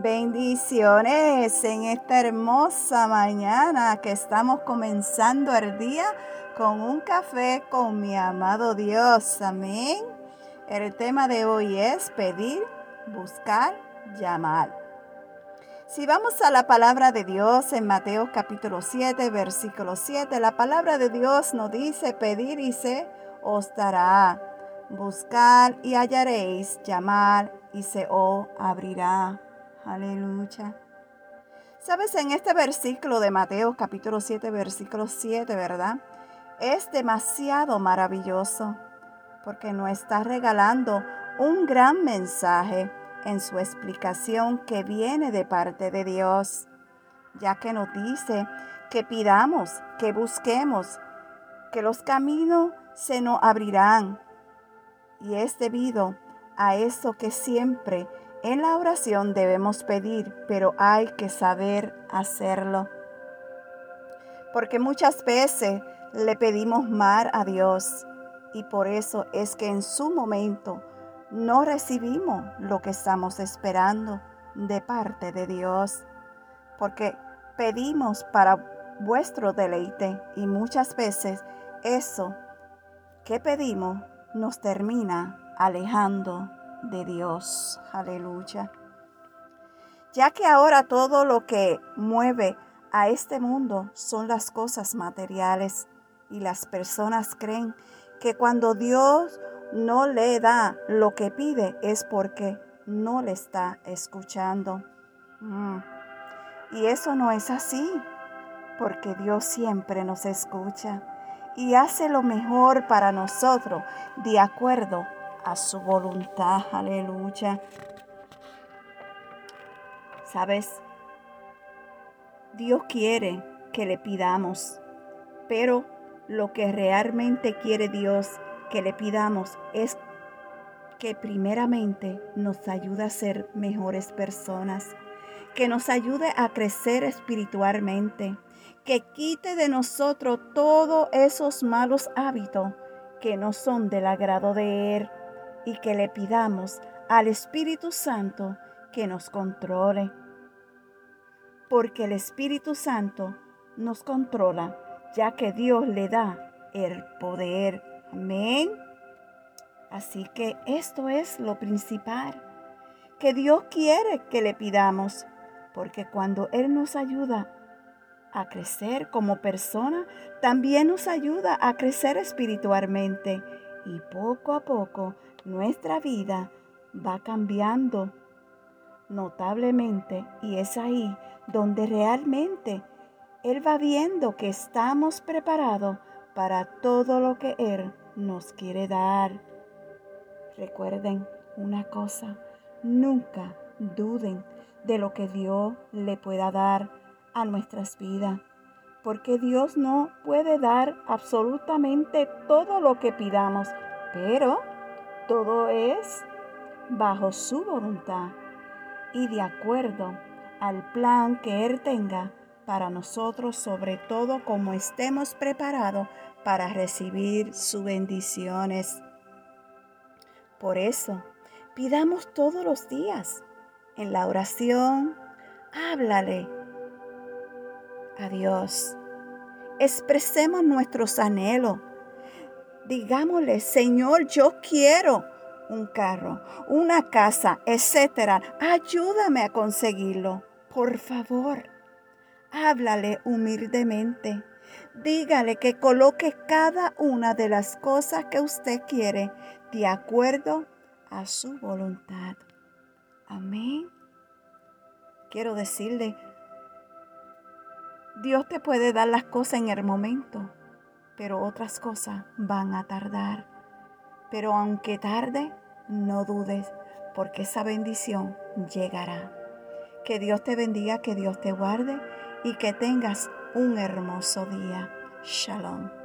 Bendiciones en esta hermosa mañana que estamos comenzando el día con un café con mi amado Dios. Amén. El tema de hoy es pedir, buscar, llamar. Si vamos a la palabra de Dios en Mateo capítulo 7, versículo 7, la palabra de Dios nos dice pedir y se os dará. Buscar y hallaréis, llamar y se os abrirá. Aleluya. Sabes, en este versículo de Mateo capítulo 7, versículo 7, ¿verdad? Es demasiado maravilloso porque nos está regalando un gran mensaje en su explicación que viene de parte de Dios, ya que nos dice que pidamos, que busquemos, que los caminos se nos abrirán. Y es debido a eso que siempre en la oración debemos pedir, pero hay que saber hacerlo. Porque muchas veces le pedimos mal a Dios y por eso es que en su momento no recibimos lo que estamos esperando de parte de Dios. Porque pedimos para vuestro deleite y muchas veces eso que pedimos nos termina alejando de Dios. Aleluya. Ya que ahora todo lo que mueve a este mundo son las cosas materiales y las personas creen que cuando Dios no le da lo que pide es porque no le está escuchando. Mm. Y eso no es así, porque Dios siempre nos escucha y hace lo mejor para nosotros de acuerdo su voluntad. Aleluya. ¿Sabes? Dios quiere que le pidamos, pero lo que realmente quiere Dios que le pidamos es que primeramente nos ayude a ser mejores personas, que nos ayude a crecer espiritualmente, que quite de nosotros todos esos malos hábitos que no son del agrado de Él y que le pidamos al Espíritu Santo que nos controle. Porque el Espíritu Santo nos controla, ya que Dios le da el poder. Amén. Así que esto es lo principal, que Dios quiere que le pidamos, porque cuando Él nos ayuda a crecer como persona, también nos ayuda a crecer espiritualmente y poco a poco nuestra vida va cambiando notablemente y es ahí donde realmente Él va viendo que estamos preparados para todo lo que Él nos quiere dar. Recuerden una cosa, nunca duden de lo que Dios le pueda dar a nuestras vidas, porque Dios no puede dar absolutamente todo lo que pidamos, pero todo es bajo su voluntad y de acuerdo al plan que Él tenga para nosotros, sobre todo como estemos preparados para recibir sus bendiciones. Por eso, pidamos todos los días en la oración, háblale a Dios. Expresemos nuestros anhelos Digámosle, Señor, yo quiero un carro, una casa, etcétera. Ayúdame a conseguirlo. Por favor, háblale humildemente. Dígale que coloque cada una de las cosas que usted quiere de acuerdo a su voluntad. Amén. Quiero decirle, Dios te puede dar las cosas en el momento pero otras cosas van a tardar. Pero aunque tarde, no dudes, porque esa bendición llegará. Que Dios te bendiga, que Dios te guarde y que tengas un hermoso día. Shalom.